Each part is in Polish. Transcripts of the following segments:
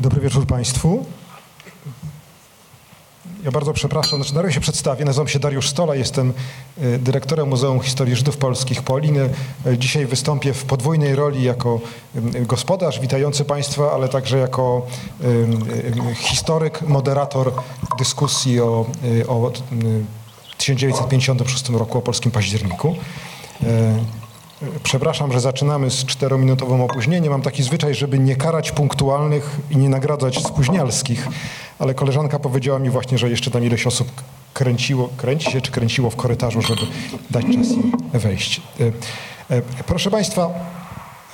Dobry wieczór Państwu. Ja bardzo przepraszam, znaczy na razie się przedstawię. Nazywam się Dariusz Stola, jestem e, dyrektorem Muzeum Historii Żydów Polskich Poliny. E, Dzisiaj wystąpię w podwójnej roli jako em, gospodarz witający Państwa, ale także jako historyk, moderator dyskusji o, o em, 1956 roku, o polskim październiku. Przepraszam, że zaczynamy z czterominutowym opóźnieniem. Mam taki zwyczaj, żeby nie karać punktualnych i nie nagradzać spóźnialskich, ale koleżanka powiedziała mi właśnie, że jeszcze tam ileś osób kręciło, kręci się czy kręciło w korytarzu, żeby dać czas im wejść. E, e, Proszę Państwa,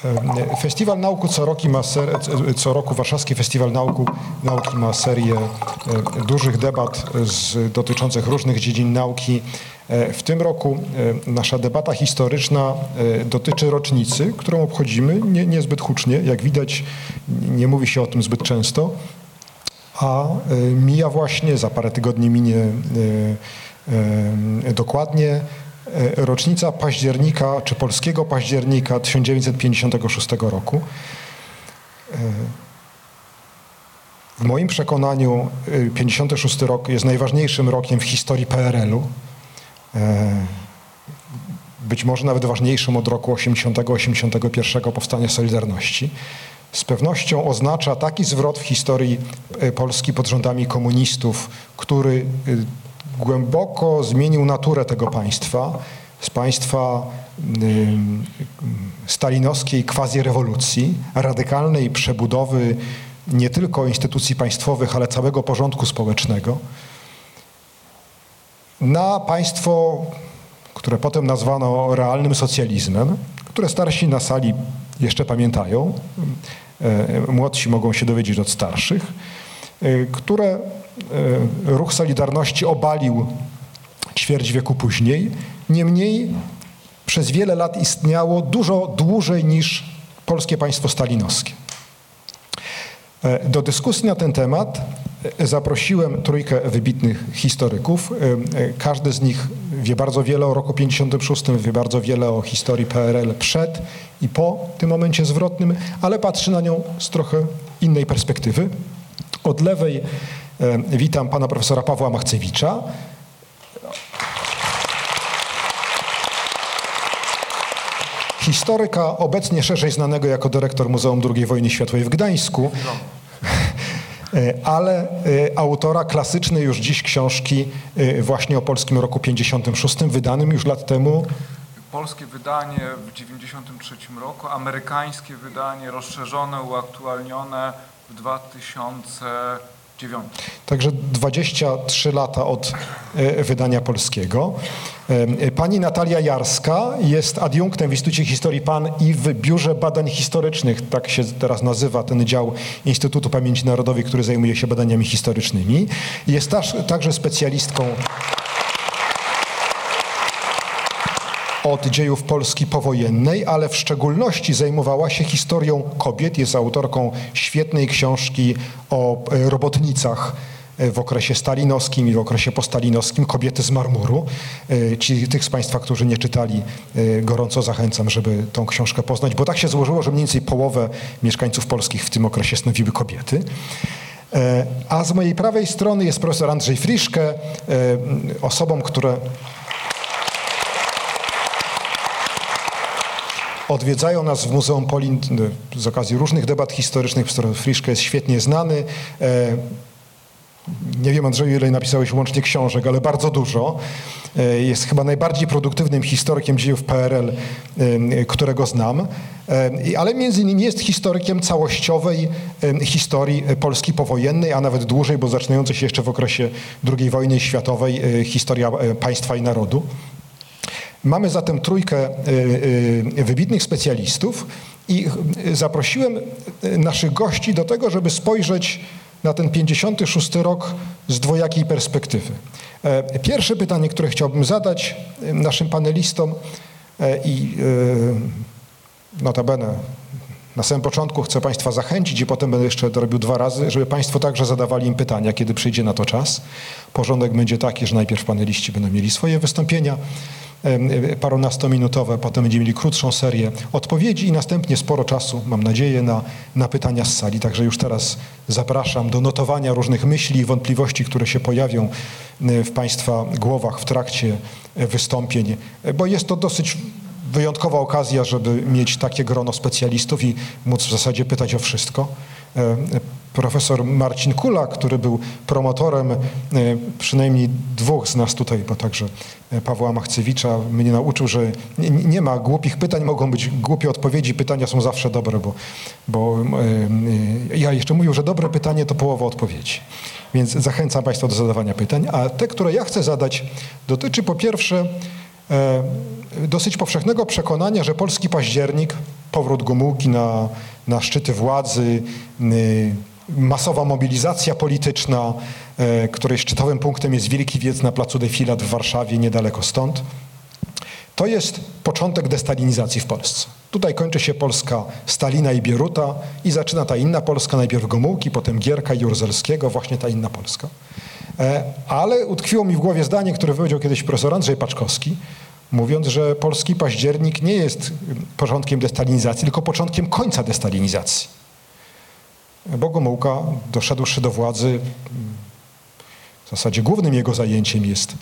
e, Festiwal Nauku co roku ma, ser, co roku Warszawski Festiwal Nauku, Nauki ma serię dużych debat z, dotyczących różnych dziedzin nauki. E, W tym roku e, nasza debata historyczna e, dotyczy rocznicy, którą obchodzimy nie, niezbyt hucznie, jak widać nie mówi się o tym zbyt często, a mija właśnie, za parę tygodni minie dokładnie rocznica października, czy polskiego października 1956 roku. W moim przekonaniu e, 56 rok jest najważniejszym rokiem w historii PRL-u. E, Być może nawet ważniejszym od roku 80-81 powstania Solidarności. Z pewnością oznacza taki zwrot w historii e, Polski pod rządami komunistów, który e, głęboko zmienił naturę tego państwa, z państwa stalinowskiej quasi-rewolucji, radykalnej przebudowy nie tylko instytucji państwowych, ale całego porządku społecznego, na państwo, które potem nazwano realnym socjalizmem, które starsi na sali jeszcze pamiętają, e, młodsi mogą się dowiedzieć od starszych, e, które e, ruch Solidarności obalił ćwierć wieku później. Niemniej przez wiele lat istniało dużo dłużej niż polskie państwo stalinowskie. Do dyskusji na ten temat zaprosiłem trójkę wybitnych historyków. E, e, Każdy z nich wie bardzo wiele o roku 56, wie bardzo wiele o historii PRL przed i po tym momencie zwrotnym, ale patrzy na nią z trochę innej perspektywy. Od lewej e, witam pana profesora Pawła Machcewicza, historyka obecnie szerzej znanego jako dyrektor Muzeum II Wojny Światowej w Gdańsku, ale e, autora klasycznej już dziś książki e, właśnie o polskim roku 56, wydanym już lat temu. Polskie wydanie w 1993 roku, amerykańskie wydanie rozszerzone, uaktualnione w 2009. Także 23 lata od e, wydania polskiego. E, Pani Natalia Jarska jest adiunktem w Instytucie Historii PAN i w Biurze Badań Historycznych, tak się teraz nazywa ten dział Instytutu Pamięci Narodowej, który zajmuje się badaniami historycznymi. Jest także specjalistką od dziejów Polski powojennej, ale w szczególności zajmowała się historią kobiet. Jest autorką świetnej książki o e, robotnicach e, w okresie stalinowskim i w okresie postalinowskim, Kobiety z marmuru. E, Ci, tych z Państwa, którzy nie czytali, gorąco zachęcam, żeby tą książkę poznać, bo tak się złożyło, że mniej więcej połowę mieszkańców polskich w tym okresie stanowiły kobiety. A z mojej prawej strony jest profesor Andrzej Friszke, osobą, które Odwiedzają nas w Muzeum Polin z okazji różnych debat historycznych. Profesor Friszke jest świetnie znany. E, Nie wiem, Andrzeju, ile napisałeś łącznie książek, ale bardzo dużo. E, Jest chyba najbardziej produktywnym historykiem dziejów PRL, e, którego znam. Ale między innymi jest historykiem całościowej historii Polski powojennej, a nawet dłużej, bo zaczynającej się jeszcze w okresie II wojny światowej, historia państwa i narodu. Mamy zatem trójkę y, y, wybitnych specjalistów i y, zaprosiłem naszych gości do tego, żeby spojrzeć na ten 56 rok z dwojakiej perspektywy. E, Pierwsze pytanie, które chciałbym zadać naszym panelistom e, i notabene na samym początku chcę Państwa zachęcić i potem będę jeszcze to robił dwa razy, żeby Państwo także zadawali im pytania, kiedy przyjdzie na to czas. Porządek będzie taki, że najpierw paneliści będą mieli swoje wystąpienia, em, e, parunastominutowe, potem będziemy mieli krótszą serię odpowiedzi i następnie sporo czasu, mam nadzieję, na, na pytania z sali. Także już teraz zapraszam do notowania różnych myśli i wątpliwości, które się pojawią w Państwa głowach w trakcie wystąpień, bo jest to dosyć wyjątkowa okazja, żeby mieć takie grono specjalistów i móc w zasadzie pytać o wszystko. Profesor Marcin Kula, który był promotorem e, przynajmniej dwóch z nas tutaj, bo także e, Pawła Machcewicza mnie nauczył, że nie, ma głupich pytań, mogą być głupie odpowiedzi, pytania są zawsze dobre, bo, bo e, ja jeszcze mówił, że dobre pytanie to połowa odpowiedzi. Więc zachęcam Państwa do zadawania pytań, a te, które ja chcę zadać, dotyczy po pierwsze dosyć powszechnego przekonania, że polski październik, powrót Gomułki na, na szczyty władzy, masowa mobilizacja polityczna, e, której szczytowym punktem jest Wielki Wiec na placu Defilat w Warszawie, niedaleko stąd, to jest początek destalinizacji w Polsce. Tutaj kończy się Polska Stalina i Bieruta i zaczyna ta inna Polska, najpierw Gomułki, potem Gierka i Jurzelskiego, właśnie ta inna Polska. E, Ale utkwiło mi w głowie zdanie, które powiedział kiedyś profesor Andrzej Paczkowski, mówiąc, że polski październik nie jest początkiem destalinizacji, tylko początkiem końca destalinizacji. Bo Gomułka, doszedłszy do władzy, w zasadzie głównym jego zajęciem jest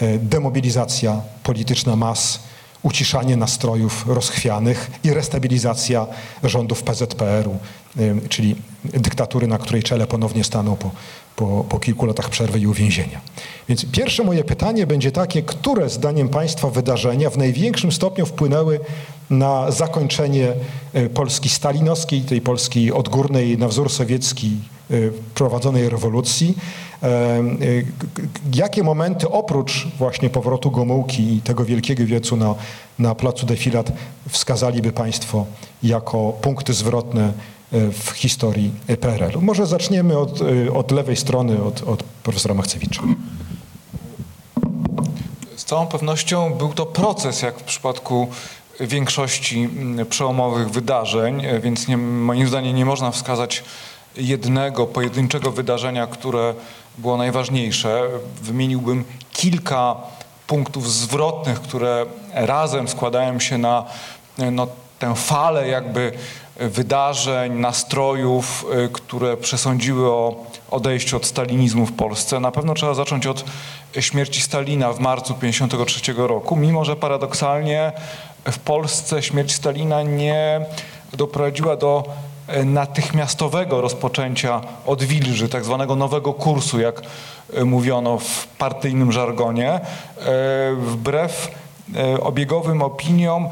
e, demobilizacja polityczna mas, uciszanie nastrojów rozchwianych i restabilizacja rządów PZPR-u, e, czyli dyktatury, na której czele ponownie stanął po, po, po kilku latach przerwy i uwięzienia. Więc pierwsze moje pytanie będzie takie, które zdaniem Państwa wydarzenia w największym stopniu wpłynęły na zakończenie e, Polski stalinowskiej, tej Polski odgórnej na wzór sowiecki e, prowadzonej rewolucji. E, Jakie momenty oprócz właśnie powrotu Gomułki i tego wielkiego wiecu na, na placu Defilat wskazaliby Państwo jako punkty zwrotne w historii PRL-u? Może zaczniemy od, e, od lewej strony, od, od profesora Machcewicza. Z całą pewnością był to proces, jak w przypadku większości mm, przełomowych wydarzeń, e, więc nie, moim zdaniem nie można wskazać jednego pojedynczego wydarzenia, które było najważniejsze. Wymieniłbym kilka punktów zwrotnych, które razem składają się na e, no, tę falę jakby wydarzeń, nastrojów, y, które przesądziły o odejściu od stalinizmu w Polsce. Na pewno trzeba zacząć od śmierci Stalina w marcu 1953 roku, mimo że paradoksalnie w Polsce śmierć Stalina nie doprowadziła do e, natychmiastowego rozpoczęcia odwilży, tak zwanego nowego kursu, jak e, mówiono w partyjnym żargonie, e, wbrew obiegowym opiniom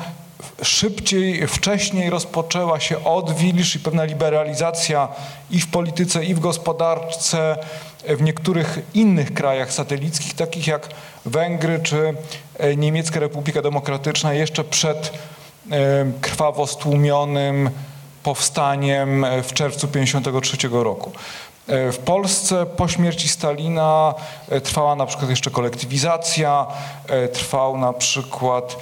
szybciej, wcześniej rozpoczęła się odwilż i pewna liberalizacja i w polityce, i w gospodarce w niektórych innych krajach satelickich, takich jak Węgry czy e, Niemiecka Republika Demokratyczna, jeszcze przed e, krwawo stłumionym powstaniem e, w czerwcu 1953 roku. W Polsce po śmierci Stalina trwała na przykład jeszcze kolektywizacja, trwał na przykład,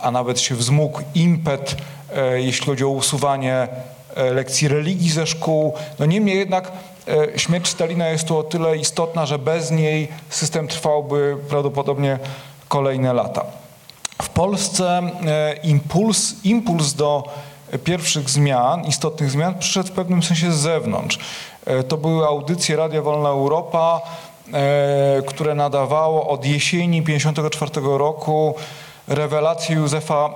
a nawet się wzmógł impet, e, jeśli chodzi o usuwanie e, lekcji religii ze szkół. No niemniej jednak e, śmierć Stalina jest tu o tyle istotna, że bez niej system trwałby prawdopodobnie kolejne lata. W Polsce e, impuls, impuls do pierwszych zmian, istotnych zmian, przyszedł w pewnym sensie z zewnątrz. E, To były audycje Radia Wolna Europa, e, które nadawało od jesieni 1954 roku rewelacje Józefa